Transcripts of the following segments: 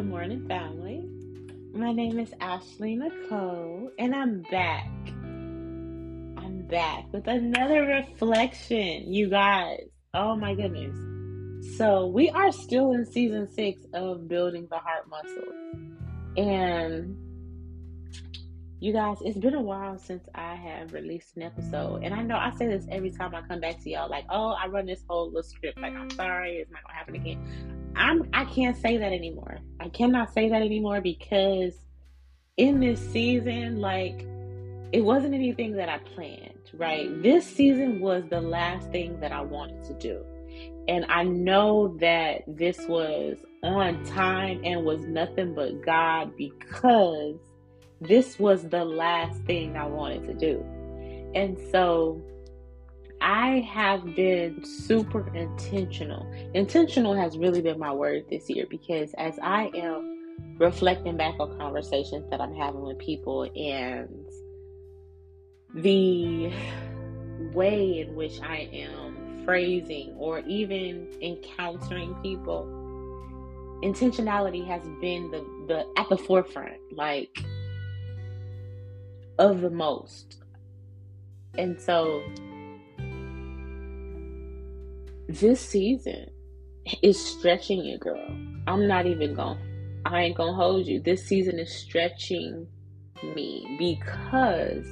Good morning, family. My name is Ashley Nicole, and I'm back. I'm back with another reflection, you guys. Oh my goodness. So, we are still in season six of Building the Heart Muscle. And you guys, it's been a while since I have released an episode. And I know I say this every time I come back to y'all like, oh, I run this whole little script. Like, I'm sorry, it's not going to happen again. I'm, I can't say that anymore. I cannot say that anymore because in this season, like, it wasn't anything that I planned, right? This season was the last thing that I wanted to do. And I know that this was on time and was nothing but God because this was the last thing I wanted to do. And so I have been super intentional. Intentional has really been my word this year because as I am reflecting back on conversations that I'm having with people and the way in which I am phrasing or even encountering people, intentionality has been the, the at the forefront. Like of the most. And so this season is stretching you, girl. I'm not even going. to I ain't gonna hold you. This season is stretching me because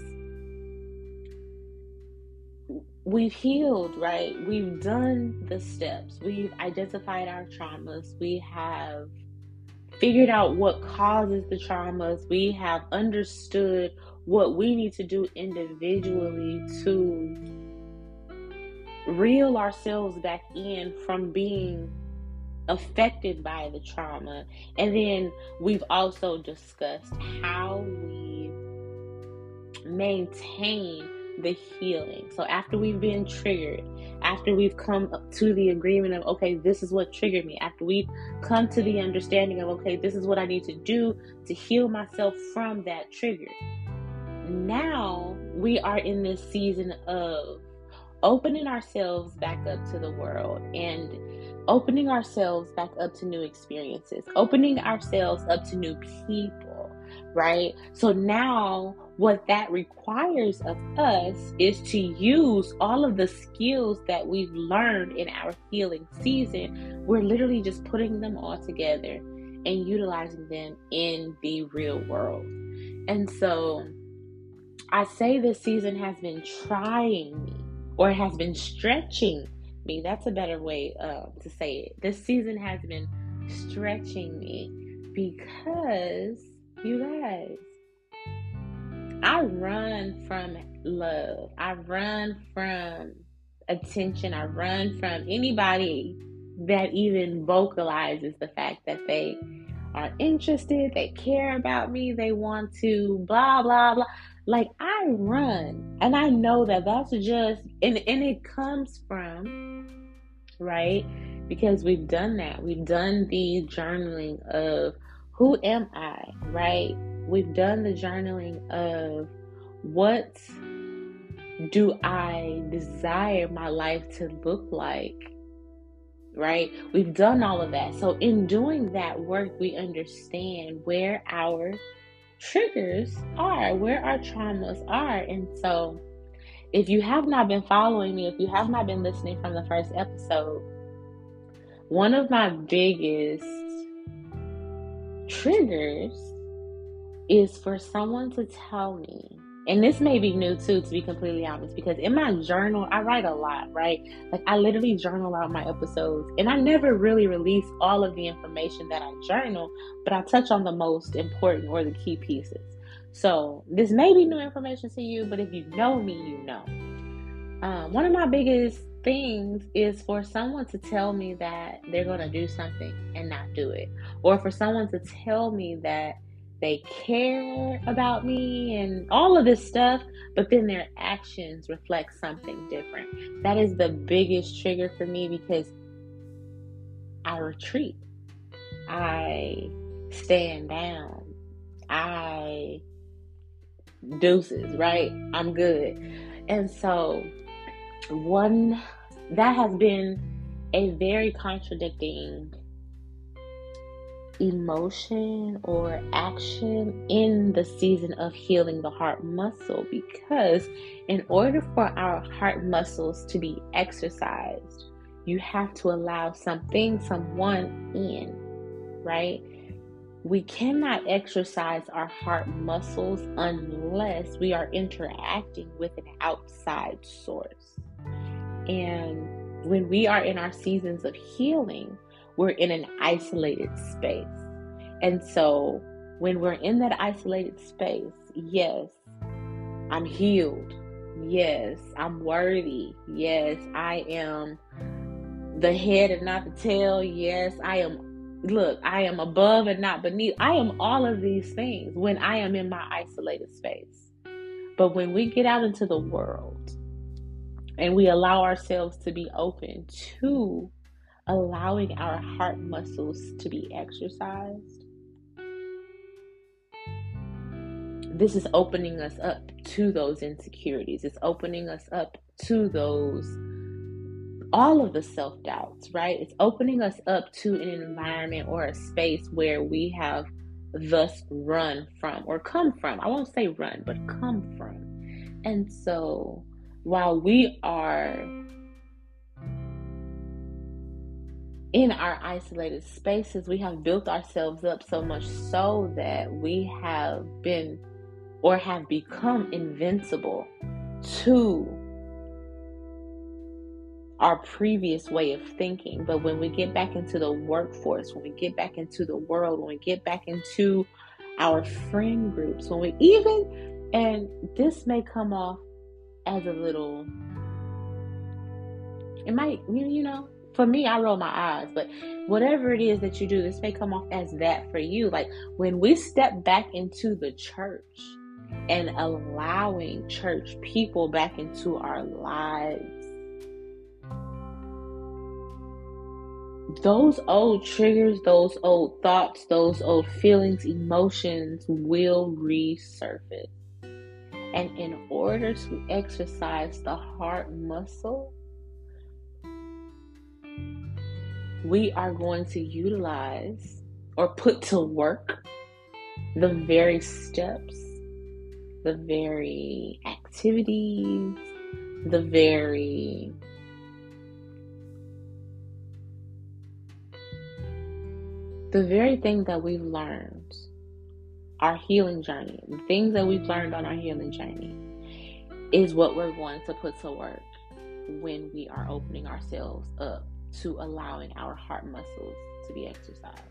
we've healed, right? We've done the steps. We've identified our traumas. We have figured out what causes the traumas. We have understood what we need to do individually to reel ourselves back in from being affected by the trauma. And then we've also discussed how we maintain the healing. So after we've been triggered, after we've come to the agreement of, okay, this is what triggered me, after we've come to the understanding of, okay, this is what I need to do to heal myself from that trigger now we are in this season of opening ourselves back up to the world and opening ourselves back up to new experiences, opening ourselves up to new people, right? So now what that requires of us is to use all of the skills that we've learned in our healing season. We're literally just putting them all together and utilizing them in the real world. And so I say this season has been trying me or has been stretching me. That's a better way uh, to say it. This season has been stretching me because you guys, I run from love. I run from attention. I run from anybody that even vocalizes the fact that they are interested, they care about me, they want to blah, blah, blah. Like I run and I know that that's just and and it comes from right because we've done that. We've done the journaling of who am I, right? We've done the journaling of what do I desire my life to look like? Right? We've done all of that. So, in doing that work, we understand where our triggers are, where our traumas are. And so, if you have not been following me, if you have not been listening from the first episode, one of my biggest triggers is for someone to tell me and this may be new too, to be completely honest, because in my journal, I write a lot, right? Like I literally journal out my episodes, and I never really release all of the information that I journal, but I touch on the most important or the key pieces. So this may be new information to you, but if you know me, you know. Um, one of my biggest things is for someone to tell me that they're going to do something and not do it, or for someone to tell me that they care about me and all of this stuff, but then their actions reflect something different. That is the biggest trigger for me because I retreat. I stand down. I deuces, right? I'm good. And so one that has been a very contradicting emotion or action in the season of healing the heart muscle because in order for our heart muscles to be exercised, you have to allow something, someone in, right? We cannot exercise our heart muscles unless we are interacting with an outside source. And when we are in our seasons of healing, we're in an isolated space. And so when we're in that isolated space, yes, I'm healed. Yes, I'm worthy. Yes, I am the head and not the tail. Yes, I am, look, I am above and not beneath. I am all of these things when I am in my isolated space. But when we get out into the world and we allow ourselves to be open to allowing our heart muscles to be exercised, this is opening us up to those insecurities. It's opening us up to those all of the self doubts, right? It's opening us up to an environment or a space where we have thus run from or come from. I won't say run, but come from. And so while we are in our isolated spaces, we have built ourselves up so much so that we have been or have become invincible to our previous way of thinking. But when we get back into the workforce, when we get back into the world, when we get back into our friend groups, when we even, and this may come off as a little, it might, you know, for me, I roll my eyes, but whatever it is that you do, this may come off as that for you. Like when we step back into the church and allowing church people back into our lives those old triggers, those old thoughts, those old feelings, emotions will resurface. And in order to exercise the heart muscle, we are going to utilize or put to work the very steps, the very activities, the very the very thing that we've learned, our healing journey, the things that we've learned on our healing journey, is what we're going to put to work when we are opening ourselves up to allowing our heart muscles to be exercised.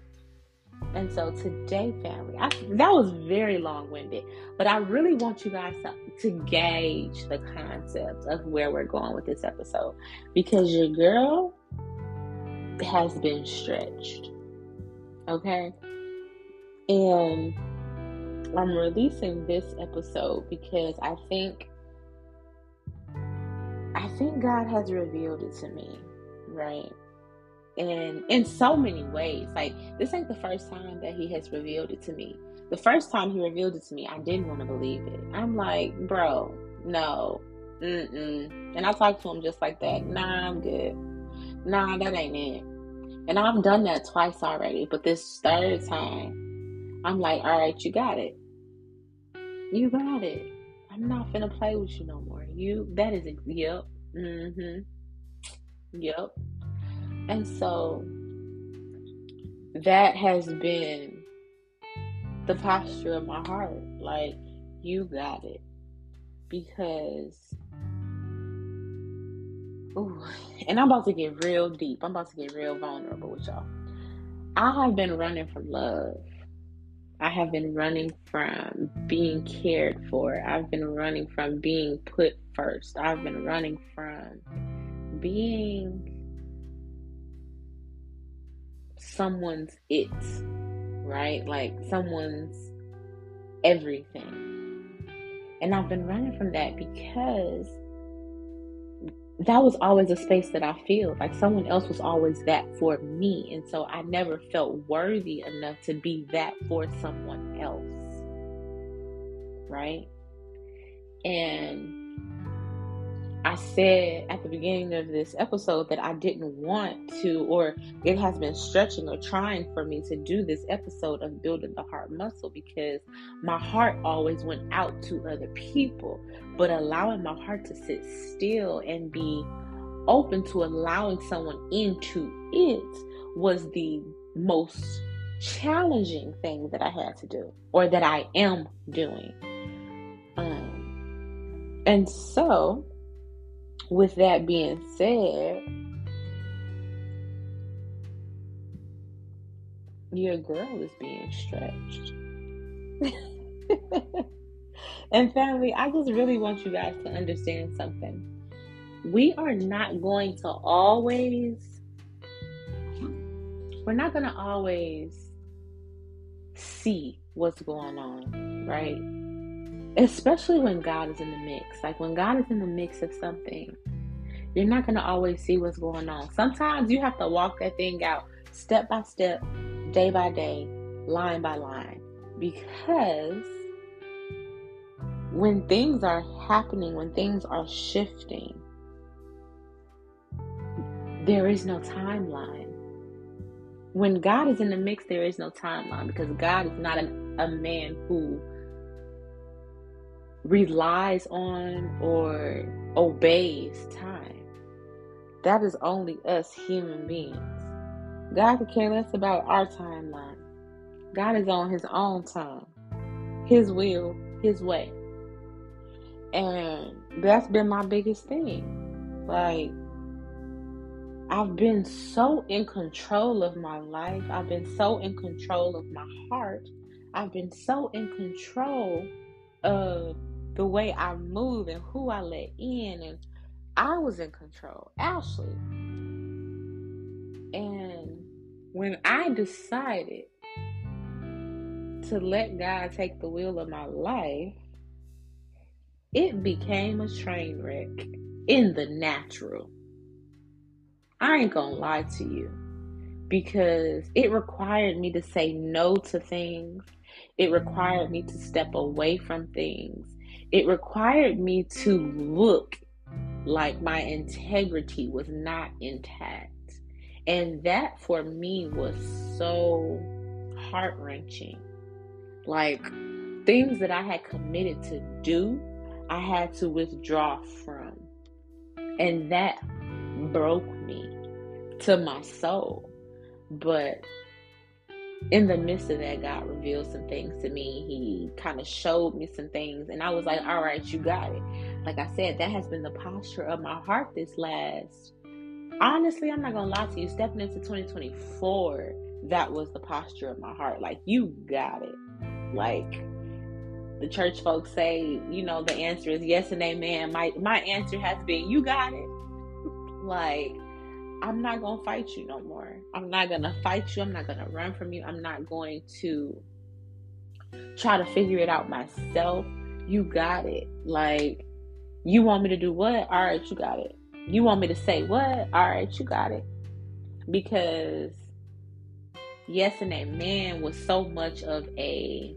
And so today, family, I, that was very long winded, but I really want you guys to, to gauge the concept of where we're going with this episode because your girl has been stretched. Okay. And I'm releasing this episode because I think I think God has revealed it to me, right? And in so many ways. Like this ain't the first time that he has revealed it to me. The first time he revealed it to me, I didn't want to believe it. I'm like, bro, no. Mm-mm. And I talked to him just like that. Nah, I'm good. Nah, that ain't it. And I've done that twice already, but this third time, I'm like, all right, you got it. You got it. I'm not gonna play with you no more. You, that is, a, yep, mm-hmm, yep. And so that has been the posture of my heart. Like, you got it. Because Ooh, and I'm about to get real deep. I'm about to get real vulnerable with y'all. I have been running from love. I have been running from being cared for. I've been running from being put first. I've been running from being someone's it, right? Like someone's everything. And I've been running from that because that was always a space that I feel like someone else was always that for me. And so I never felt worthy enough to be that for someone else. Right? And I said at the beginning of this episode that I didn't want to, or it has been stretching or trying for me to do this episode of building the heart muscle because my heart always went out to other people. But allowing my heart to sit still and be open to allowing someone into it was the most challenging thing that I had to do or that I am doing. Um, and so, with that being said, your girl is being stretched. and family, I just really want you guys to understand something. We are not going to always, we're not going to always see what's going on, right? Especially when God is in the mix. Like when God is in the mix of something, you're not going to always see what's going on. Sometimes you have to walk that thing out step by step, day by day, line by line. Because when things are happening, when things are shifting, there is no timeline. When God is in the mix, there is no timeline because God is not an, a man who relies on or obeys time. That is only us human beings. God could care less about our timeline. God is on his own time, his will, his way. And that's been my biggest thing. Like, I've been so in control of my life. I've been so in control of my heart. I've been so in control of the way I move and who I let in. And I was in control, Ashley. And when I decided to let God take the wheel of my life, it became a train wreck in the natural. I ain't gonna lie to you because it required me to say no to things. It required me to step away from things it required me to look like my integrity was not intact. And that for me was so heart wrenching. Like things that I had committed to do, I had to withdraw from. And that broke me to my soul. But in the midst of that, God revealed some things to me. He kind of showed me some things, and I was like, all right, you got it. Like I said, that has been the posture of my heart this last. Honestly, I'm not gonna lie to you. Stepping into 2024, that was the posture of my heart. Like, you got it. Like, the church folks say, you know, the answer is yes and amen. My my answer has been, you got it. Like, I'm not going to fight you no more. I'm not going to fight you. I'm not going to run from you. I'm not going to try to figure it out myself. You got it. Like, you want me to do what? All right, you got it. You want me to say what? All right, you got it. Because yes and amen was so much of a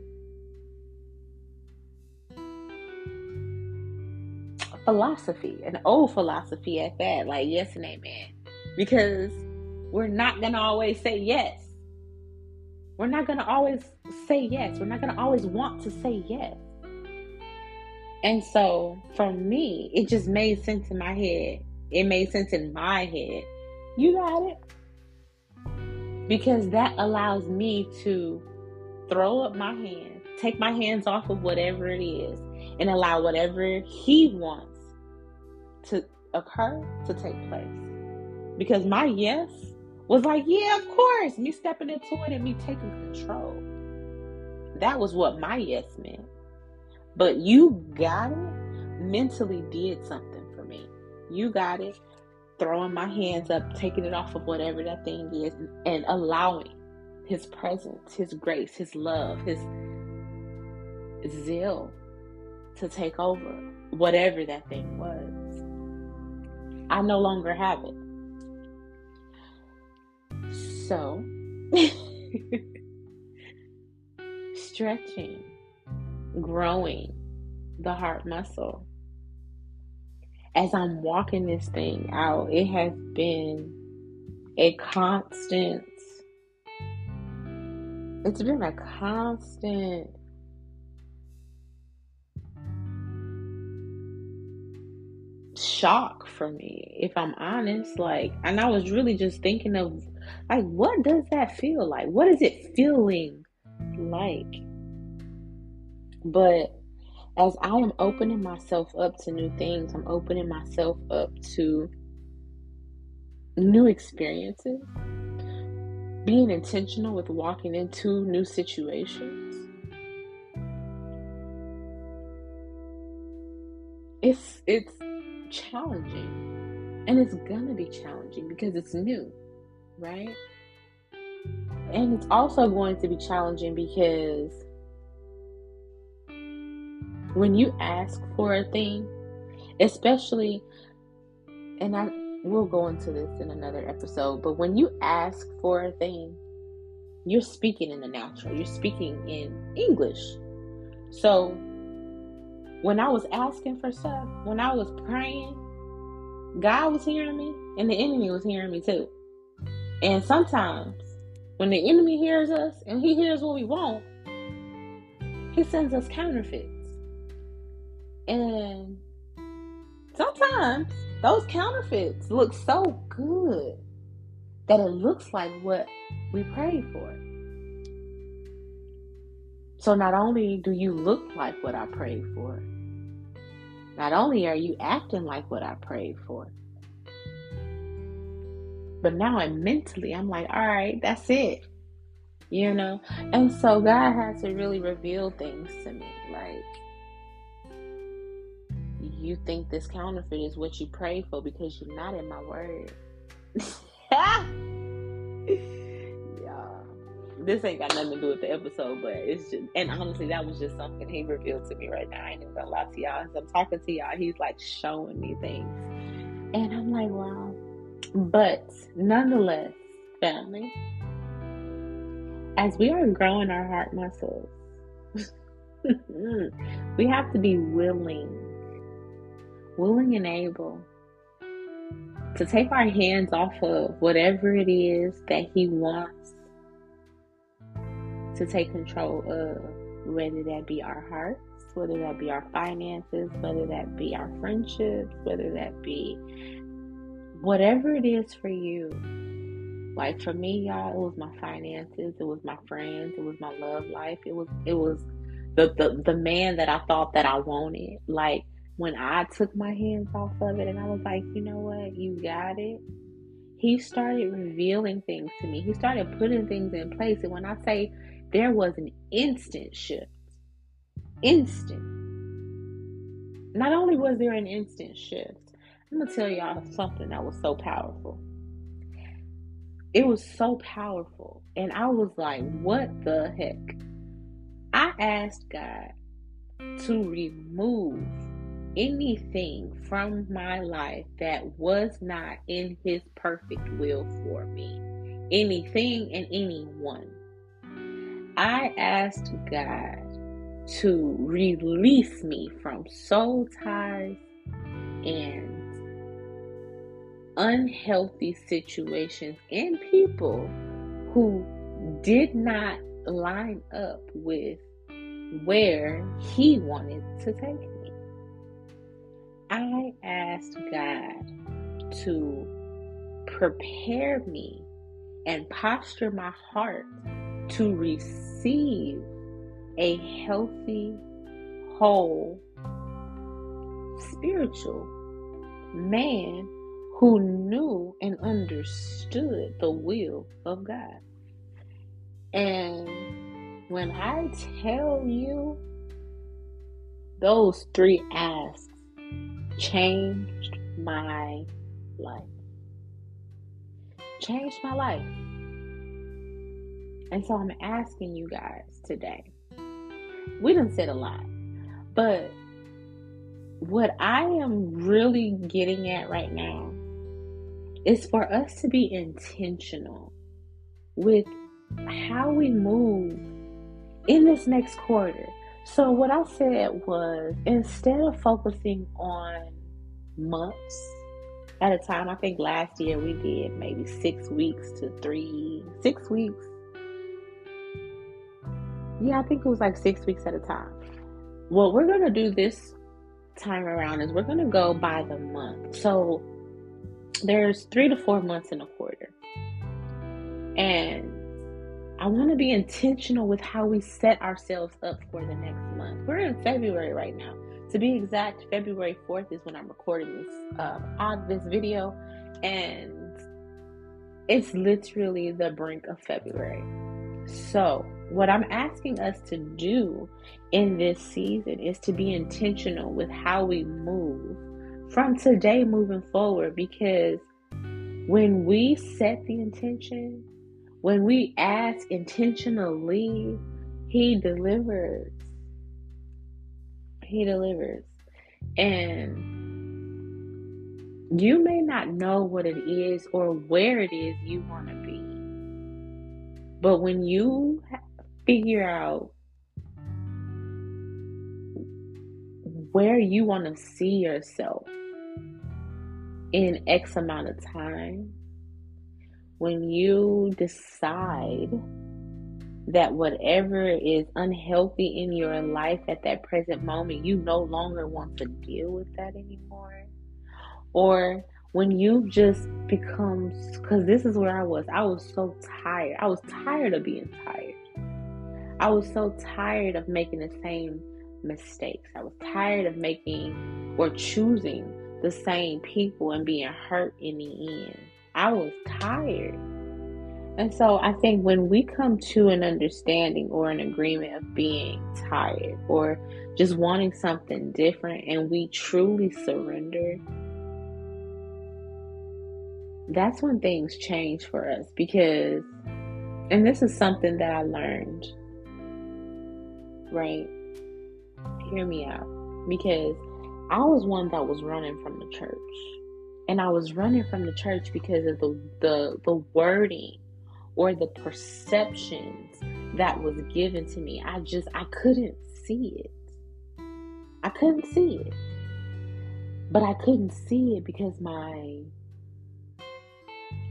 philosophy, an old philosophy at that. Like yes and amen because we're not going to always say yes. We're not going to always say yes. We're not going to always want to say yes. And so for me, it just made sense in my head. It made sense in my head. You got it. Because that allows me to throw up my hands, take my hands off of whatever it is, and allow whatever He wants to occur to take place. Because my yes was like, yeah, of course, me stepping into it and me taking control. That was what my yes meant. But you got it mentally did something for me. You got it throwing my hands up, taking it off of whatever that thing is, and allowing His presence, His grace, His love, His zeal to take over whatever that thing was. I no longer have it. So, stretching, growing the heart muscle as I'm walking this thing out, it has been a constant, it's been a constant shock for me, if I'm honest. Like, and I was really just thinking of, like, what does that feel like? What is it feeling like? But as I am opening myself up to new things, I'm opening myself up to new experiences, being intentional with walking into new situations. It's it's challenging. And it's gonna be challenging because it's new, right? And it's also going to be challenging because when you ask for a thing, especially, and I will go into this in another episode, but when you ask for a thing, you're speaking in the natural, you're speaking in English. So when I was asking for stuff, when I was praying, God was hearing me and the enemy was hearing me too. And sometimes when the enemy hears us and he hears what we want, he sends us counterfeits. And sometimes those counterfeits look so good that it looks like what we prayed for. So not only do you look like what I prayed for, not only are you acting like what I prayed for, but now I'm mentally, I'm like, all right, that's it. You know? And so God had to really reveal things to me. Like, you think this counterfeit is what you pray for because you're not in my word. yeah. This ain't got nothing to do with the episode, but it's just, and honestly, that was just something he revealed to me right now. I ain't even gonna lie to y'all. As I'm talking to y'all, he's like showing me things. And I'm like, wow. But nonetheless, family, as we are growing our heart muscles, we have to be willing willing and able to take our hands off of whatever it is that He wants to take control of, whether that be our hearts, whether that be our finances, whether that be our friendships, whether that be whatever it is for you. Like for me, y'all, it was my finances, it was my friends, it was my love life, it was it was the the, the man that I thought that I wanted. Like when I took my hands off of it and I was like, you know what, you got it. He started revealing things to me. He started putting things in place. And when I say there was an instant shift, instant. Not only was there an instant shift, I'm to tell y'all something that was so powerful. It was so powerful. And I was like, what the heck? I asked God to remove anything from my life that was not in His perfect will for me. Anything and anyone. I asked God to release me from soul ties and unhealthy situations and people who did not line up with where He wanted to take me. I asked God to prepare me and posture my heart to receive a healthy, whole, spiritual man who knew and understood the will of God. And when I tell you those three asks changed my life. Changed my life. And so I'm asking you guys today. We didn't said a lot, but what I am really getting at right now is for us to be intentional with how we move in this next quarter. So, what I said was instead of focusing on months at a time. I think last year we did maybe six weeks to three, six weeks. Yeah, I think it was like six weeks at a time. What we're going to do this time around is we're going to go by the month. So there's three to four months in a quarter. And I want to be intentional with how we set ourselves up for the next month. We're in February right now. To be exact, February 4th is when I'm recording this uh, on this video, and it's literally the brink of February. So, what I'm asking us to do in this season is to be intentional with how we move from today moving forward because when we set the intention, when we ask intentionally, He delivers. He delivers. And you may not know what it is or where it is you want to be. But when you figure out where you want to see yourself in X amount of time, when you decide that whatever is unhealthy in your life at that present moment, you no longer want to deal with that anymore. Or when you just become, because this is where I was, I was so tired. I was tired of being tired. I was so tired of making the same mistakes. I was tired of making or choosing the same people and being hurt in the end. I was tired. And so I think when we come to an understanding or an agreement of being tired or just wanting something different and we truly surrender, that's when things change for us because, and this is something that I learned, right? Hear me out. Because I was one that was running from the church. And I was running from the church because of the, the, the wording or the perceptions that was given to me. I just, I couldn't see it. I couldn't see it. But I couldn't see it because my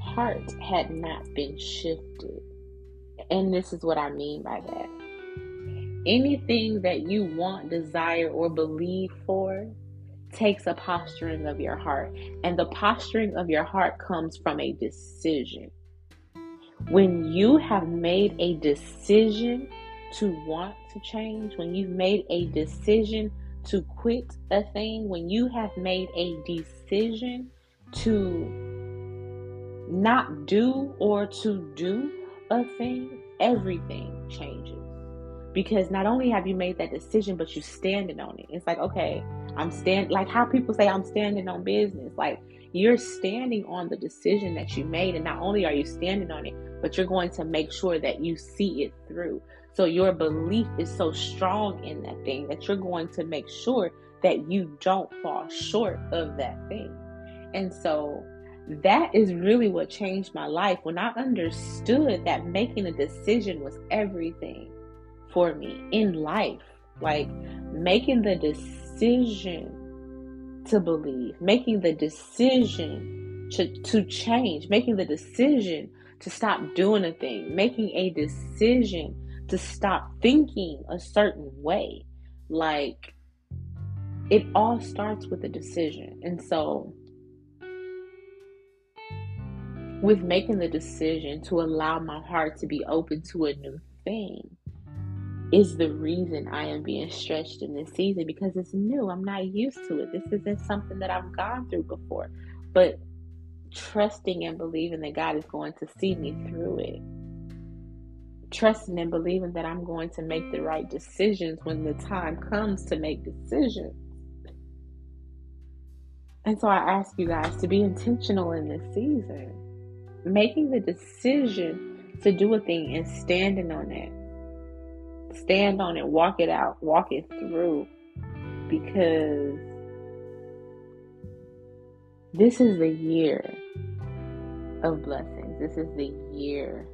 heart had not been shifted. And this is what I mean by that. Anything that you want, desire, or believe for takes a posturing of your heart. And the posturing of your heart comes from a decision. When you have made a decision to want to change, when you've made a decision to quit a thing, when you have made a decision to not do or to do a thing, everything changes. Because not only have you made that decision, but you're standing on it. It's like, okay, I'm stand like how people say I'm standing on business. Like you're standing on the decision that you made, and not only are you standing on it, but you're going to make sure that you see it through. So your belief is so strong in that thing that you're going to make sure that you don't fall short of that thing. And so that is really what changed my life when I understood that making a decision was everything for me in life. Like making the decision to believe, making the decision to, to change, making the decision to stop doing a thing, making a decision to stop thinking a certain way. Like it all starts with a decision. And so with making the decision to allow my heart to be open to a new thing is the reason I am being stretched in this season because it's new. I'm not used to it. This isn't something that I've gone through before. But trusting and believing that God is going to see me through it. Trusting and believing that I'm going to make the right decisions when the time comes to make decisions. And so I ask you guys to be intentional in this season. Making the decision to do a thing and standing on it stand on it, walk it out, walk it through because this is the year of blessings. This is the year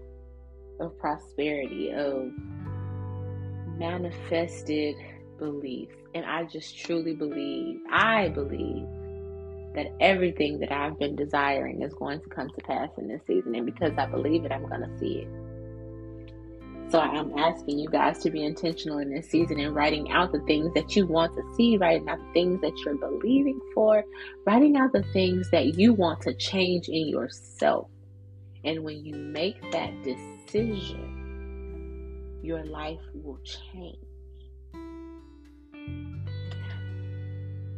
of prosperity, of manifested belief. And I just truly believe, I believe that everything that I've been desiring is going to come to pass in this season. And because I believe it, I'm going to see it. So I'm asking you guys to be intentional in this season and writing out the things that you want to see, writing out the things that you're believing for, writing out the things that you want to change in yourself. And when you make that decision, your life will change.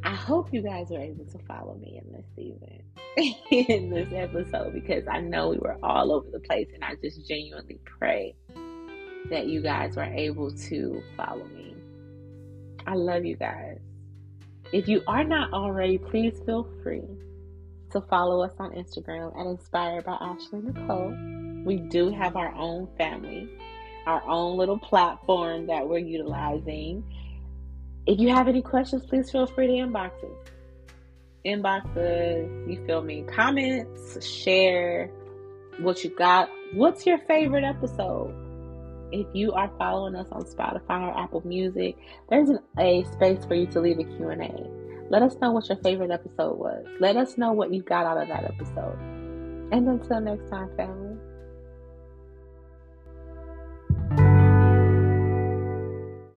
I hope you guys are able to follow me in this season, in this episode, because I know we were all over the place, and I just genuinely pray that you guys were able to follow me. I love you guys. If you are not already, please feel free to follow us on Instagram at Inspired by Ashley Nicole. We do have our own family, our own little platform that we're utilizing. If you have any questions, please feel free to inbox us. Inboxes, you feel me? Comments, share what you got. What's your favorite episode? If you are following us on Spotify or Apple Music, there's an, a space for you to leave a Q&A. Let us know what your favorite episode was. Let us know what you got out of that episode. And until next time, family.